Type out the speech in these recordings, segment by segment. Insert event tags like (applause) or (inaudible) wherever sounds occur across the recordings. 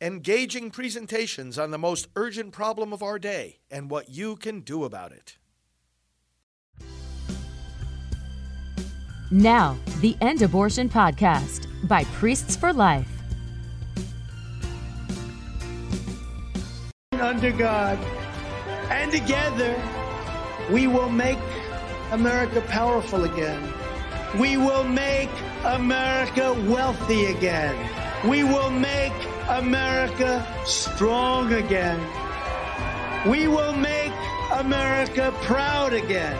engaging presentations on the most urgent problem of our day and what you can do about it. Now, the End Abortion Podcast by Priests for Life. Under God, and together we will make America powerful again. We will make America wealthy again. We will make America strong again. We will make America proud again.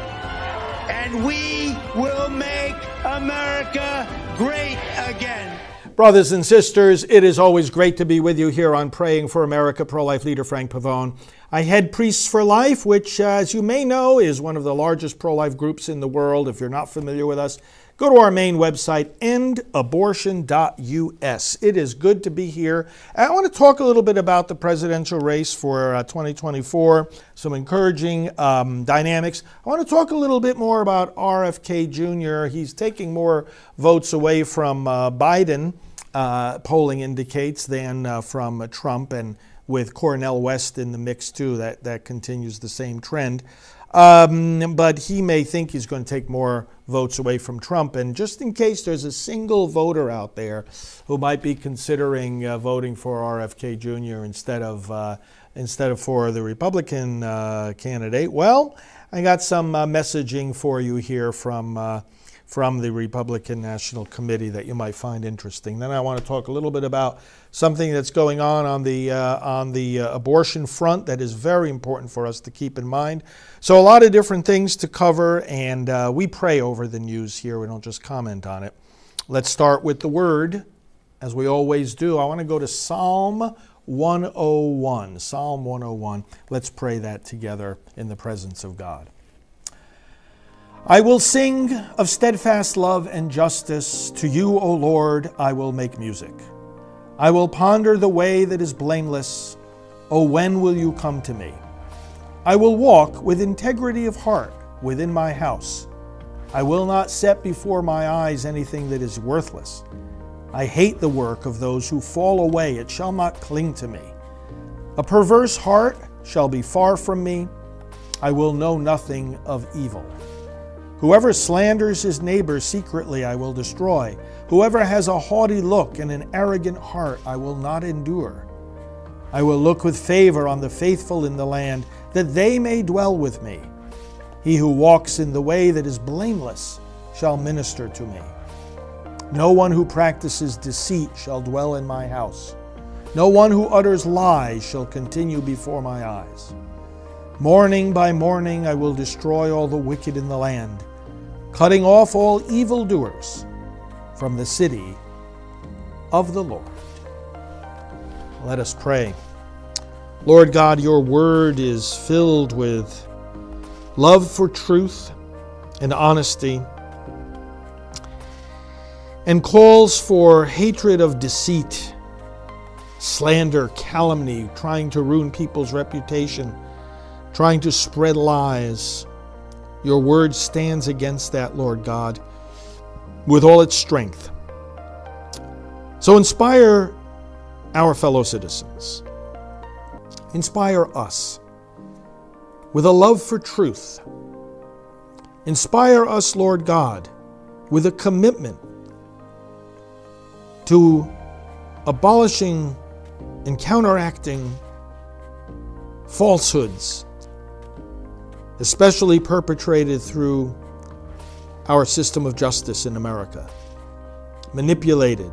And we will make America great again. Brothers and sisters, it is always great to be with you here on Praying for America. Pro life leader Frank Pavone. I head Priests for Life, which, uh, as you may know, is one of the largest pro life groups in the world. If you're not familiar with us, go to our main website, endabortion.us. It is good to be here. I want to talk a little bit about the presidential race for uh, 2024, some encouraging um, dynamics. I want to talk a little bit more about RFK Jr. He's taking more votes away from uh, Biden, uh, polling indicates, than uh, from Trump, and with Cornel West in the mix too, that, that continues the same trend. Um, but he may think he's going to take more votes away from Trump. And just in case there's a single voter out there who might be considering uh, voting for RFK Jr. instead of uh, instead of for the Republican uh, candidate, well, I got some uh, messaging for you here from uh, from the Republican National Committee that you might find interesting. Then I want to talk a little bit about something that's going on on the uh, on the uh, abortion front that is very important for us to keep in mind. So a lot of different things to cover, and uh, we pray over the news here. We don't just comment on it. Let's start with the word, as we always do. I want to go to Psalm 101. Psalm 101. Let's pray that together in the presence of God. I will sing of steadfast love and justice. To you, O Lord, I will make music. I will ponder the way that is blameless. O when will you come to me? I will walk with integrity of heart within my house. I will not set before my eyes anything that is worthless. I hate the work of those who fall away. It shall not cling to me. A perverse heart shall be far from me. I will know nothing of evil. Whoever slanders his neighbor secretly, I will destroy. Whoever has a haughty look and an arrogant heart, I will not endure. I will look with favor on the faithful in the land, that they may dwell with me. He who walks in the way that is blameless shall minister to me. No one who practices deceit shall dwell in my house. No one who utters lies shall continue before my eyes. Morning by morning I will destroy all the wicked in the land cutting off all evildoers from the city of the Lord. Let us pray. Lord God, your word is filled with love for truth and honesty and calls for hatred of deceit, slander, calumny, trying to ruin people's reputation, trying to spread lies. Your word stands against that, Lord God, with all its strength. So inspire our fellow citizens. Inspire us with a love for truth. Inspire us, Lord God, with a commitment to abolishing and counteracting falsehoods especially perpetrated through our system of justice in America, manipulated,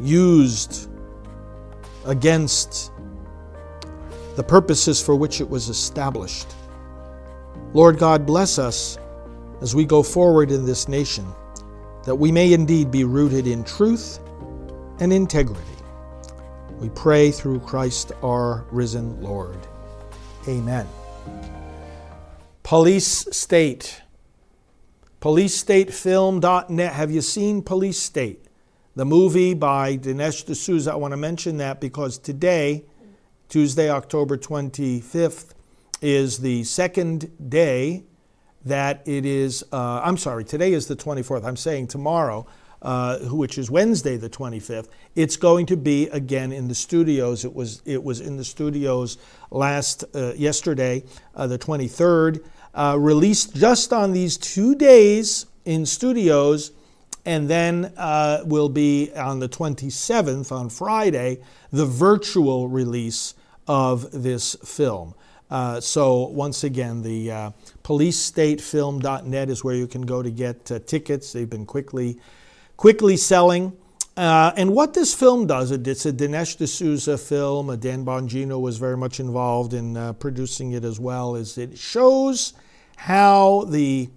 used against the purposes for which it was established. Lord God, bless us as we go forward in this nation, that we may indeed be rooted in truth and integrity. We pray through Christ our risen Lord. Amen. Police State. PoliceStateFilm.net. Have you seen Police State? The movie by Dinesh D'Souza. I want to mention that because today, Tuesday, October 25th, is the second day that it is, uh, I'm sorry, today is the 24th. I'm saying tomorrow uh, which is Wednesday the 25th. It's going to be again in the studios. It was it was in the studios last uh, yesterday, uh, the 23rd. Uh, released just on these two days in studios, and then uh, will be on the 27th on Friday the virtual release of this film. Uh, so once again, the uh, policestatefilm.net is where you can go to get uh, tickets. They've been quickly, quickly selling. Uh, and what this film does, it's a Dinesh D'Souza film. Dan Bongino was very much involved in uh, producing it as well. Is it shows how the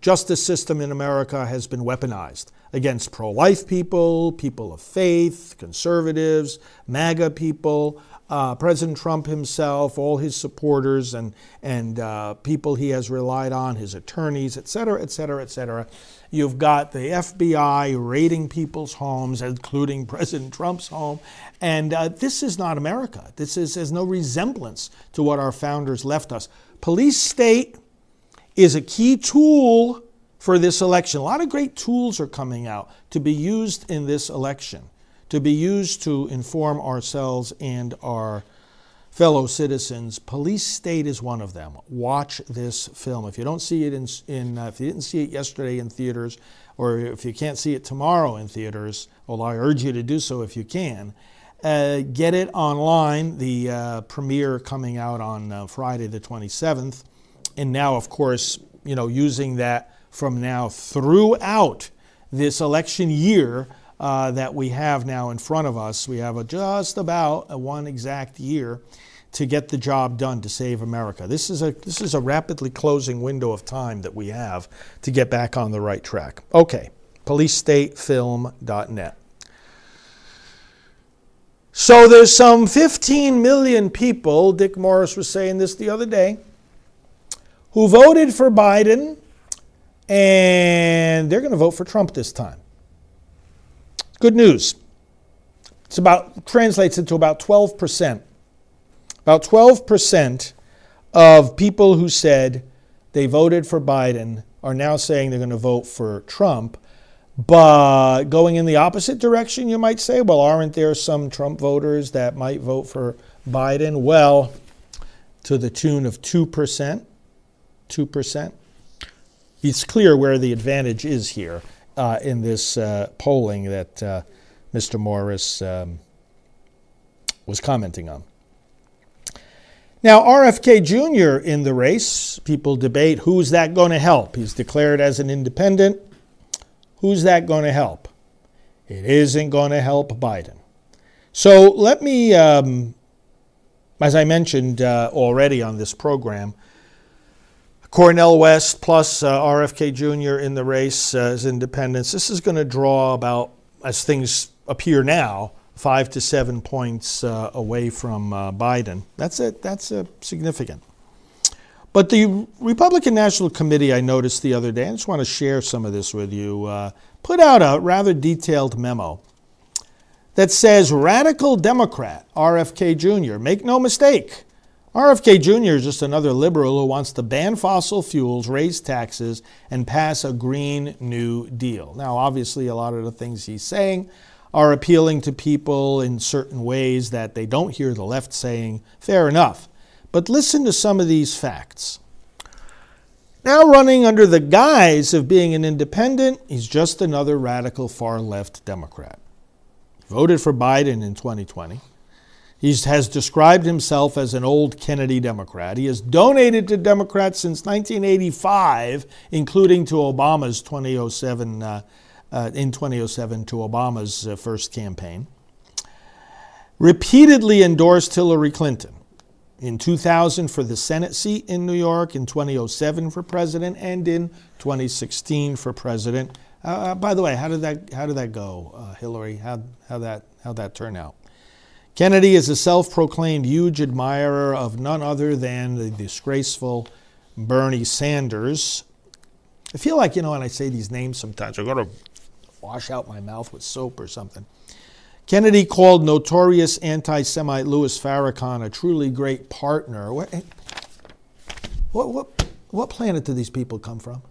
justice system in America has been weaponized against pro-life people, people of faith, conservatives, MAGA people uh, President Trump himself, all his supporters, and, and uh, people he has relied on, his attorneys, et cetera, et cetera, et cetera. You've got the FBI raiding people's homes, including (laughs) President Trump's home. And uh, this is not America. This is, has no resemblance to what our founders left us. Police state is a key tool for this election. A lot of great tools are coming out to be used in this election to be used to inform ourselves and our fellow citizens. Police State is one of them. Watch this film. If you don't see it in, in uh, if you didn't see it yesterday in theaters, or if you can't see it tomorrow in theaters, well, I urge you to do so if you can. Uh, get it online. The uh, premiere coming out on uh, Friday the 27th, and now, of course, you know, using that from now throughout this election year uh, that we have now in front of us. We have a, just about a one exact year to get the job done to save America. This is a this is a rapidly closing window of time that we have to get back on the right track. Okay, policestatefilm.net. So there's some 15 million people, Dick Morris was saying this the other day, who voted for Biden and they're going to vote for Trump this time. Good news. It's about translates into about 12%. About 12% of people who said they voted for Biden are now saying they're going to vote for Trump. But going in the opposite direction, you might say, well, aren't there some Trump voters that might vote for Biden? Well, to the tune of 2%. 2%. It's clear where the advantage is here uh, in this uh, polling that uh, Mr. Morris um, was commenting on. Now, RFK Jr. in the race, people debate who's that going to help. He's declared as an independent. Who's that going to help? It isn't going to help Biden. So let me, um, as I mentioned uh, already on this program, Cornel West plus uh, RFK Jr. in the race uh, as independents. This is going to draw about, as things appear now, five to seven points uh, away from uh, Biden. That's it. That's significant. But the Republican National Committee, I noticed the other day, I just want to share some of this with you, uh, put out a rather detailed memo that says radical Democrat RFK Jr. Make no mistake. RFK Jr. is just another liberal who wants to ban fossil fuels, raise taxes, and pass a Green New Deal. Now, obviously, a lot of the things he's saying are appealing to people in certain ways that they don't hear the left saying. Fair enough. But listen to some of these facts. Now, running under the guise of being an independent, he's just another radical far left Democrat. Voted for Biden in 2020. He has described himself as an old Kennedy Democrat. He has donated to Democrats since 1985, including to Obama's 2007, uh, uh, in 2007 to Obama's uh, first campaign. Repeatedly endorsed Hillary Clinton in 2000 for the Senate seat in New York, in 2007 for president, and in 2016 for president. Uh, uh, by the way, how did that how did that go, uh, Hillary? How how that how that turn out? Kennedy is a self proclaimed huge admirer of none other than the disgraceful Bernie Sanders. I feel like, you know, when I say these names sometimes, I've got to wash out my mouth with soap or something. Kennedy called notorious anti Semite Louis Farrakhan a truly great partner. What, eh, what, what, what planet do these people come from?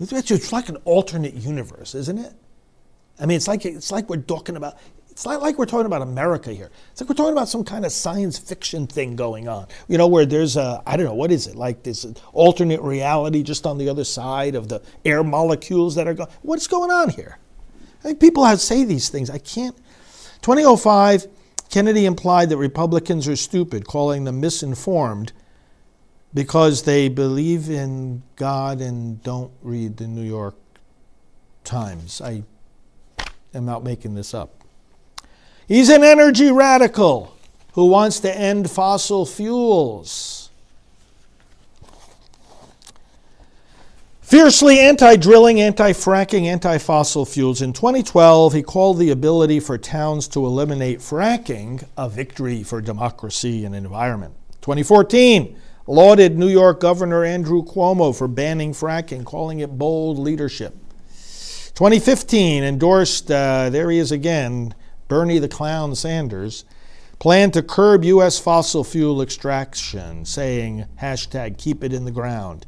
It's like an alternate universe, isn't it? I mean, it's like it's like we're talking about. It's not like we're talking about America here. It's like we're talking about some kind of science fiction thing going on. You know, where there's a I don't know what is it like this alternate reality just on the other side of the air molecules that are going. What's going on here? I think people have say these things. I can't. 2005, Kennedy implied that Republicans are stupid, calling them misinformed because they believe in God and don't read the New York Times. I am not making this up. He's an energy radical who wants to end fossil fuels. Fiercely anti drilling, anti fracking, anti fossil fuels. In 2012, he called the ability for towns to eliminate fracking a victory for democracy and environment. 2014, lauded New York Governor Andrew Cuomo for banning fracking, calling it bold leadership. 2015 endorsed, uh, there he is again, Bernie the Clown Sanders, planned to curb U.S. fossil fuel extraction, saying, hashtag keep it in the ground.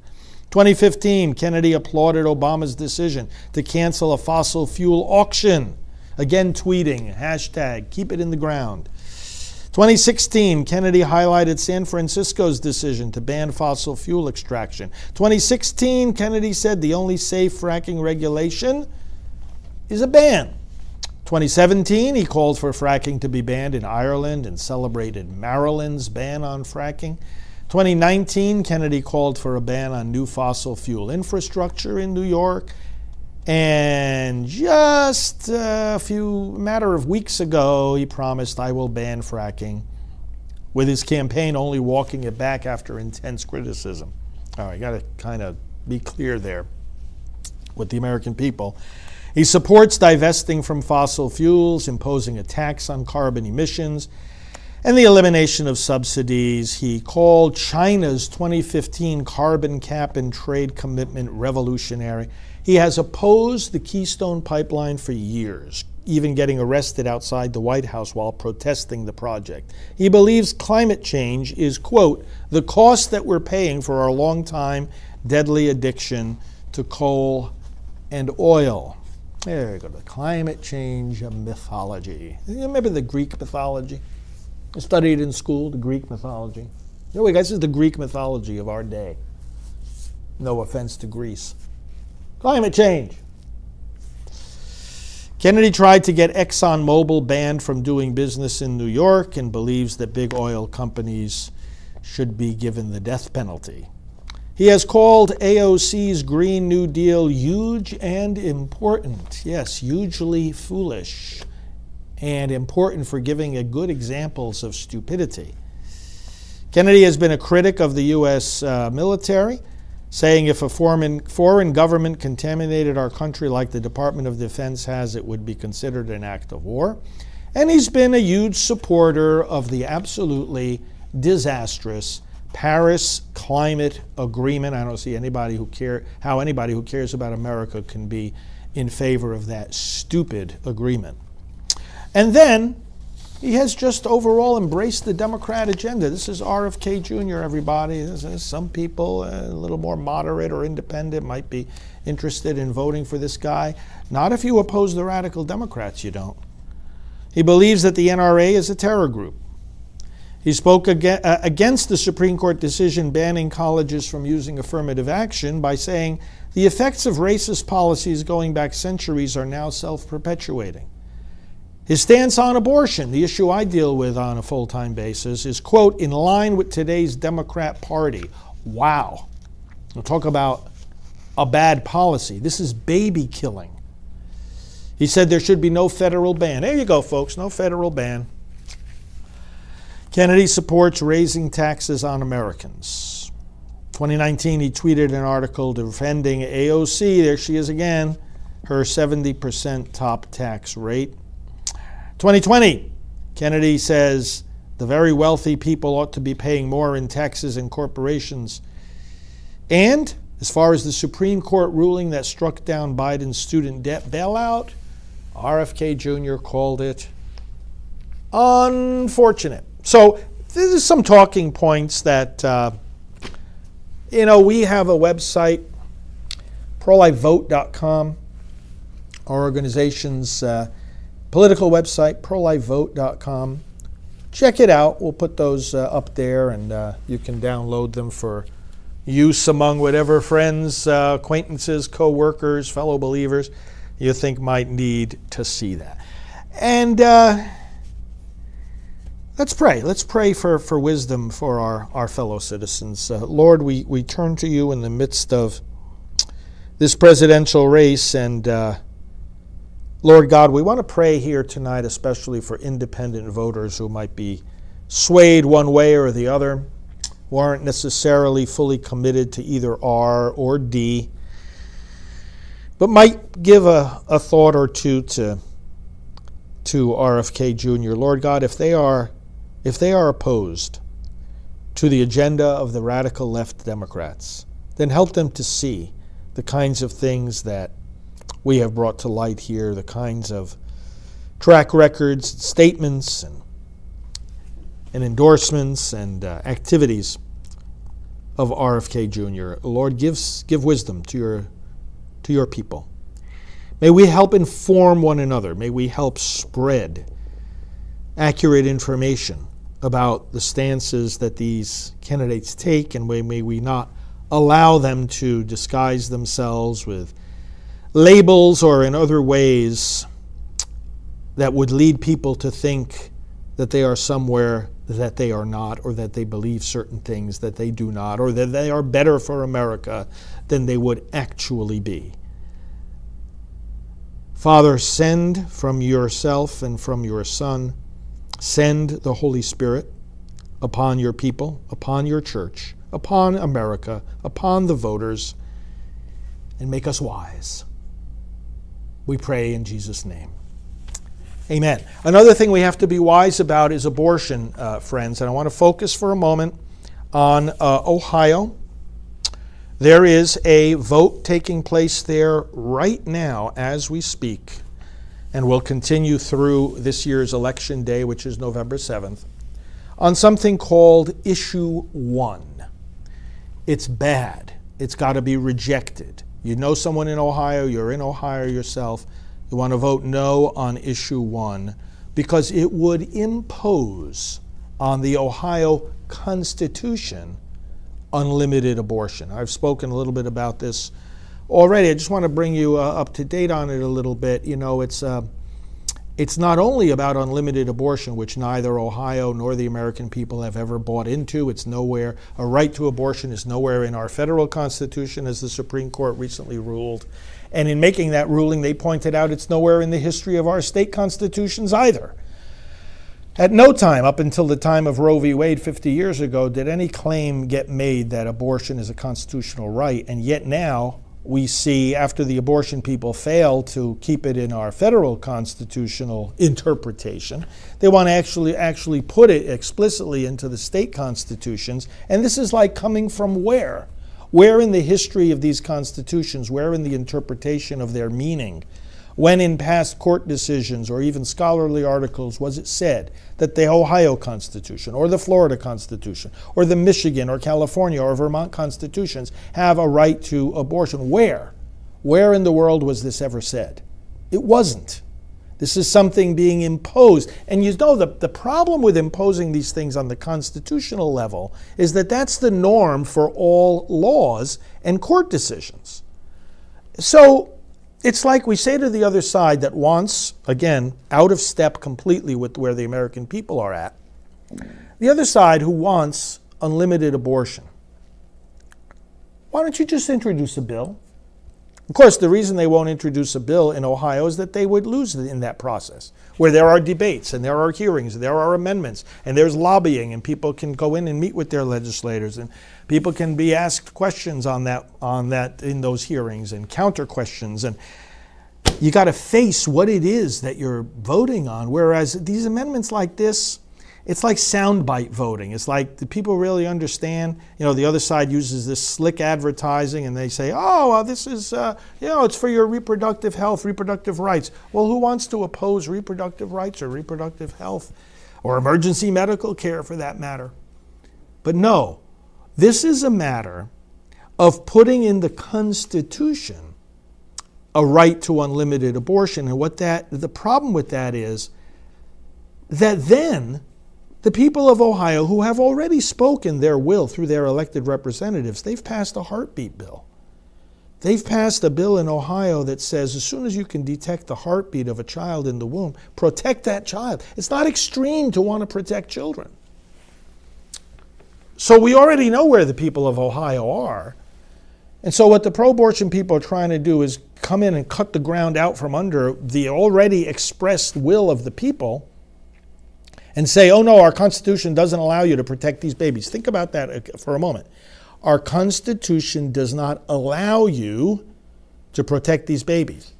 2015, Kennedy applauded Obama's decision to cancel a fossil fuel auction, again tweeting, hashtag keep it in the ground. 2016, Kennedy highlighted San Francisco's decision to ban fossil fuel extraction. 2016, Kennedy said the only safe fracking regulation is a ban. 2017, he called for fracking to be banned in Ireland and celebrated Maryland's ban on fracking. 2019, Kennedy called for a ban on new fossil fuel infrastructure in New York and just a few matter of weeks ago, he promised, I will ban fracking, with his campaign only walking it back after intense criticism. All right, got to kind of be clear there with the American people. He supports divesting from fossil fuels, imposing a tax on carbon emissions, and the elimination of subsidies. He called China's 2015 carbon cap and trade commitment revolutionary. He has opposed the Keystone Pipeline for years, even getting arrested outside the White House while protesting the project. He believes climate change is, quote, the cost that we're paying for our long-time deadly addiction to coal and oil. There you go, the climate change mythology. You remember the Greek mythology? I studied in school the Greek mythology. Know, guys, this is the Greek mythology of our day. No offense to Greece. Climate change. Kennedy tried to get ExxonMobil banned from doing business in New York and believes that big oil companies should be given the death penalty. He has called AOC's Green New Deal huge and important. Yes, hugely foolish and important for giving a good examples of stupidity. Kennedy has been a critic of the U.S. Uh, military saying if a foreign, foreign government contaminated our country like the Department of Defense has, it would be considered an act of war. And he's been a huge supporter of the absolutely disastrous Paris Climate Agreement. I don't see anybody who care how anybody who cares about America can be in favor of that stupid agreement. And then he has just overall embraced the Democrat agenda. This is RFK Jr., everybody. Some people, uh, a little more moderate or independent, might be interested in voting for this guy. Not if you oppose the radical Democrats, you don't. He believes that the NRA is a terror group. He spoke uh, against the Supreme Court decision banning colleges from using affirmative action by saying the effects of racist policies going back centuries are now self perpetuating. His stance on abortion, the issue I deal with on a full time basis, is, quote, in line with today's Democrat Party. Wow. We'll talk about a bad policy. This is baby killing. He said there should be no federal ban. There you go, folks, no federal ban. Kennedy supports raising taxes on Americans. 2019, he tweeted an article defending AOC, there she is again, her 70% top tax rate. 2020, Kennedy says the very wealthy people ought to be paying more in taxes and corporations. And as far as the Supreme Court ruling that struck down Biden's student debt bailout, RFK Jr. called it unfortunate. So, this is some talking points that, uh, you know, we have a website prolifevote.com, our organization's uh, political website, prolifevote.com. Check it out. We'll put those uh, up there and uh, you can download them for use among whatever friends, uh, acquaintances, co workers, fellow believers you think might need to see that. And uh, let's pray. Let's pray for, for wisdom for our, our fellow citizens. Uh, Lord, we, we turn to you in the midst of this presidential race. And uh, Lord God, we want to pray here tonight, especially for independent voters who might be swayed one way or the other, who aren't necessarily fully committed to either R or D, but might give a, a thought or two to, to RFK Jr. Lord God, if they are if they are opposed to the agenda of the radical left Democrats, then help them to see the kinds of things that we have brought to light here, the kinds of track records, statements, and, and endorsements and uh, activities of RFK Jr. Lord, give, give wisdom to your, to your people. May we help inform one another. May we help spread accurate information about the stances that these candidates take, and may, we not allow them to disguise themselves with labels or in other ways that would lead people to think that they are somewhere that they are not, or that they believe certain things that they do not, or that they are better for America than they would actually be. Father, send from yourself and from your Son, send the Holy Spirit upon your people, upon your church, upon America, upon the voters, and make us wise. We pray in Jesus' name. Amen. Another thing we have to be wise about is abortion, uh, friends, and I want to focus for a moment on uh, Ohio. There is a vote taking place there right now as we speak, and will continue through this year's election day, which is November 7th, on something called Issue 1. It's bad, it's got to be rejected. You know someone in Ohio, you're in Ohio yourself you want to vote no on issue one because it would impose on the Ohio Constitution unlimited abortion. I've spoken a little bit about this already. I just want to bring you uh, up to date on it a little bit. You know, it's uh, it's not only about unlimited abortion, which neither Ohio nor the American people have ever bought into. It's nowhere. A right to abortion is nowhere in our federal constitution, as the Supreme Court recently ruled. And in making that ruling, they pointed out it's nowhere in the history of our state constitutions either. At no time, up until the time of Roe v. Wade 50 years ago, did any claim get made that abortion is a constitutional right. And yet now, we see after the abortion people fail to keep it in our federal constitutional interpretation, they want to actually actually put it explicitly into the state constitutions. And this is like coming from where? Where in the history of these constitutions, where in the interpretation of their meaning, when in past court decisions or even scholarly articles was it said that the Ohio Constitution or the Florida Constitution or the Michigan or California or Vermont constitutions have a right to abortion? Where? Where in the world was this ever said? It wasn't. This is something being imposed. And you know, the, the problem with imposing these things on the constitutional level is that that's the norm for all laws and court decisions. So it's like we say to the other side that wants, again, out of step completely with where the American people are at, the other side who wants unlimited abortion. Why don't you just introduce a bill? Of course, the reason they won't introduce a bill in Ohio is that they would lose in that process, where there are debates and there are hearings, and there are amendments, and there's lobbying, and people can go in and meet with their legislators, and people can be asked questions on that on that in those hearings and counter questions, and you got to face what it is that you're voting on. Whereas these amendments like this, it's like soundbite voting. It's like, do people really understand? You know, the other side uses this slick advertising and they say, oh, well, this is, uh, you know, it's for your reproductive health, reproductive rights. Well, who wants to oppose reproductive rights or reproductive health or emergency medical care for that matter? But no, this is a matter of putting in the Constitution a right to unlimited abortion. And what that the problem with that is that then the people of Ohio who have already spoken their will through their elected representatives, they've passed a heartbeat bill. They've passed a bill in Ohio that says as soon as you can detect the heartbeat of a child in the womb, protect that child. It's not extreme to want to protect children. So we already know where the people of Ohio are. And so what the pro abortion people are trying to do is come in and cut the ground out from under the already expressed will of the people and say, oh no, our Constitution doesn't allow you to protect these babies. Think about that uh, for a moment. Our Constitution does not allow you to protect these babies,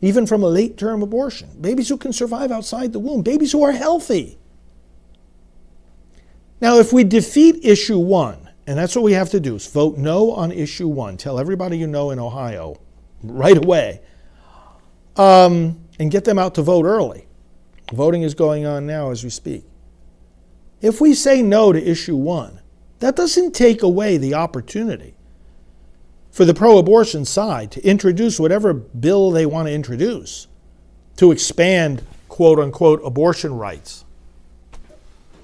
even from a late term abortion. Babies who can survive outside the womb, babies who are healthy. Now, if we defeat issue one, and that's what we have to do, is vote no on issue one, tell everybody you know in Ohio right away, um, and get them out to vote early. Voting is going on now as we speak. If we say no to issue one, that doesn't take away the opportunity for the pro abortion side to introduce whatever bill they want to introduce to expand quote unquote abortion rights.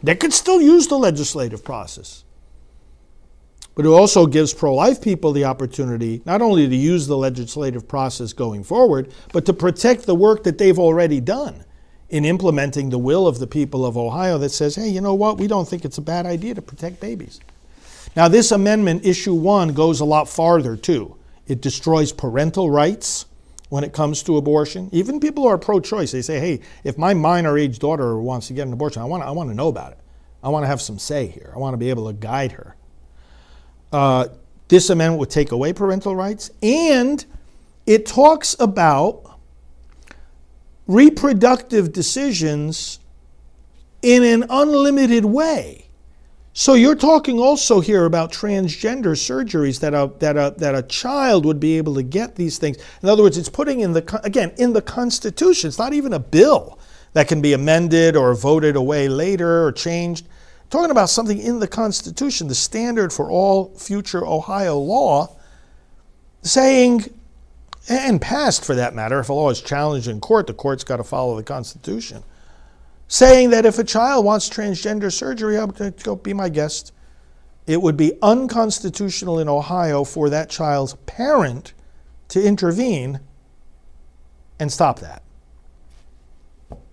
They could still use the legislative process. But it also gives pro life people the opportunity not only to use the legislative process going forward, but to protect the work that they've already done in implementing the will of the people of Ohio that says, hey, you know what, we don't think it's a bad idea to protect babies. Now, this amendment, issue one, goes a lot farther too. It destroys parental rights when it comes to abortion. Even people who are pro choice, they say, hey, if my minor age daughter wants to get an abortion, I want, I want to know about it. I want to have some say here. I want to be able to guide her. Uh, this amendment would take away parental rights, and it talks about reproductive decisions in an unlimited way. So you're talking also here about transgender surgeries that a, that a, that a child would be able to get these things. In other words, it's putting in the again in the Constitution. It's not even a bill that can be amended or voted away later or changed. Talking about something in the Constitution, the standard for all future Ohio law, saying and passed for that matter, if a law is challenged in court, the court's got to follow the Constitution. Saying that if a child wants transgender surgery, go be my guest. It would be unconstitutional in Ohio for that child's parent to intervene and stop that.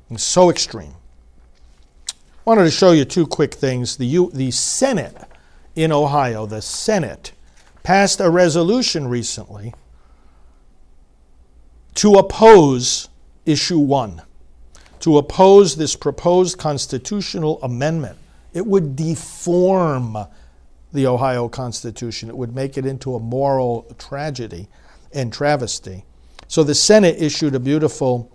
It's so extreme. Wanted to show you two quick things. The, U, the Senate in Ohio, the Senate, passed a resolution recently to oppose issue one, to oppose this proposed constitutional amendment. It would deform the Ohio Constitution, it would make it into a moral tragedy and travesty. So the Senate issued a beautiful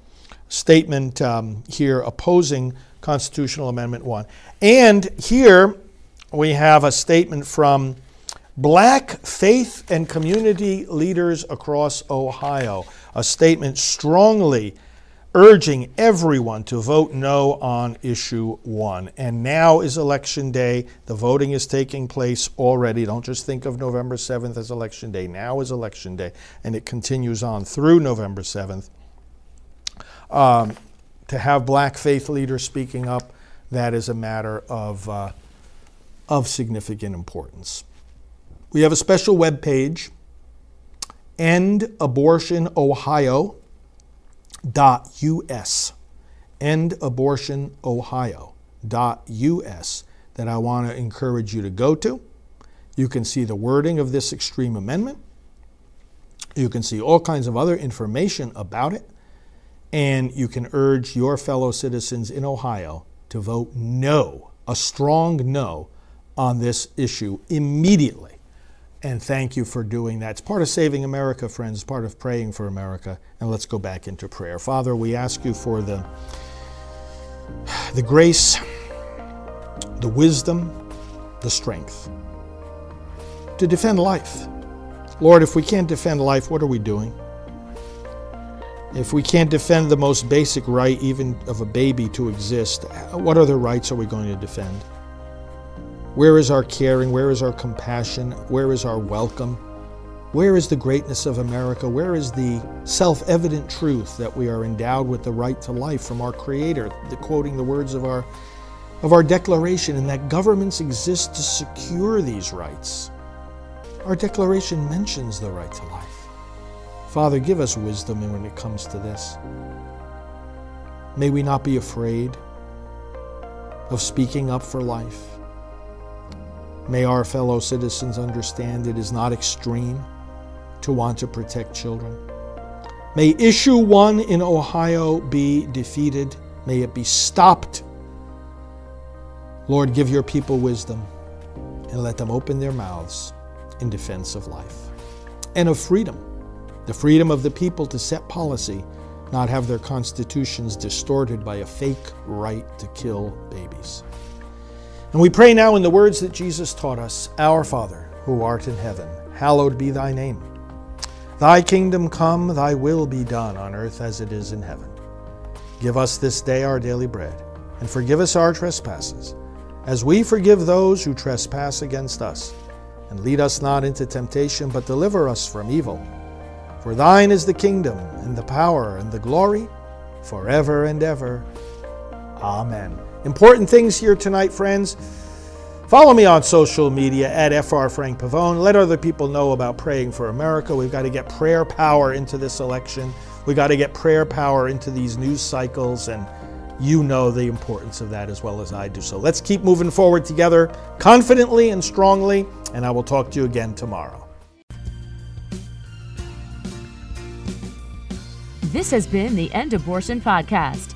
statement um, here opposing Constitutional Amendment 1. And here we have a statement from Black faith and community leaders across Ohio a statement strongly urging everyone to vote no on issue one. And now is election day. The voting is taking place already. Don't just think of November 7th as election day. Now is election day. And it continues on through November 7th. Um, to have black faith leaders speaking up, that is a matter of, uh, of significant importance. We have a special web page endabortionohio.us. Endabortionohio.us that I want to encourage you to go to. You can see the wording of this extreme amendment. You can see all kinds of other information about it. And you can urge your fellow citizens in Ohio to vote no, a strong no, on this issue immediately. And thank you for doing that. It's part of saving America, friends, part of praying for America. And let's go back into prayer. Father, we ask you for the, the grace, the wisdom, the strength to defend life. Lord, if we can't defend life, what are we doing? If we can't defend the most basic right, even of a baby to exist, what other rights are we going to defend? Where is our caring? Where is our compassion? Where is our welcome? Where is the greatness of America? Where is the self evident truth that we are endowed with the right to life from our Creator, the, quoting the words of our, of our Declaration, and that governments exist to secure these rights? Our Declaration mentions the right to life. Father, give us wisdom when it comes to this. May we not be afraid of speaking up for life. May our fellow citizens understand it is not extreme to want to protect children. May issue one in Ohio be defeated. May it be stopped. Lord, give your people wisdom and let them open their mouths in defense of life and of freedom the freedom of the people to set policy, not have their constitutions distorted by a fake right to kill babies. And we pray now in the words that Jesus taught us Our Father, who art in heaven, hallowed be thy name. Thy kingdom come, thy will be done on earth as it is in heaven. Give us this day our daily bread, and forgive us our trespasses, as we forgive those who trespass against us. And lead us not into temptation, but deliver us from evil. For thine is the kingdom, and the power, and the glory, forever and ever. Amen. Important things here tonight, friends. Follow me on social media at FR Frank Pavone. Let other people know about praying for America. We've got to get prayer power into this election. We've got to get prayer power into these news cycles, and you know the importance of that as well as I do. So let's keep moving forward together confidently and strongly, and I will talk to you again tomorrow. This has been the End Abortion Podcast.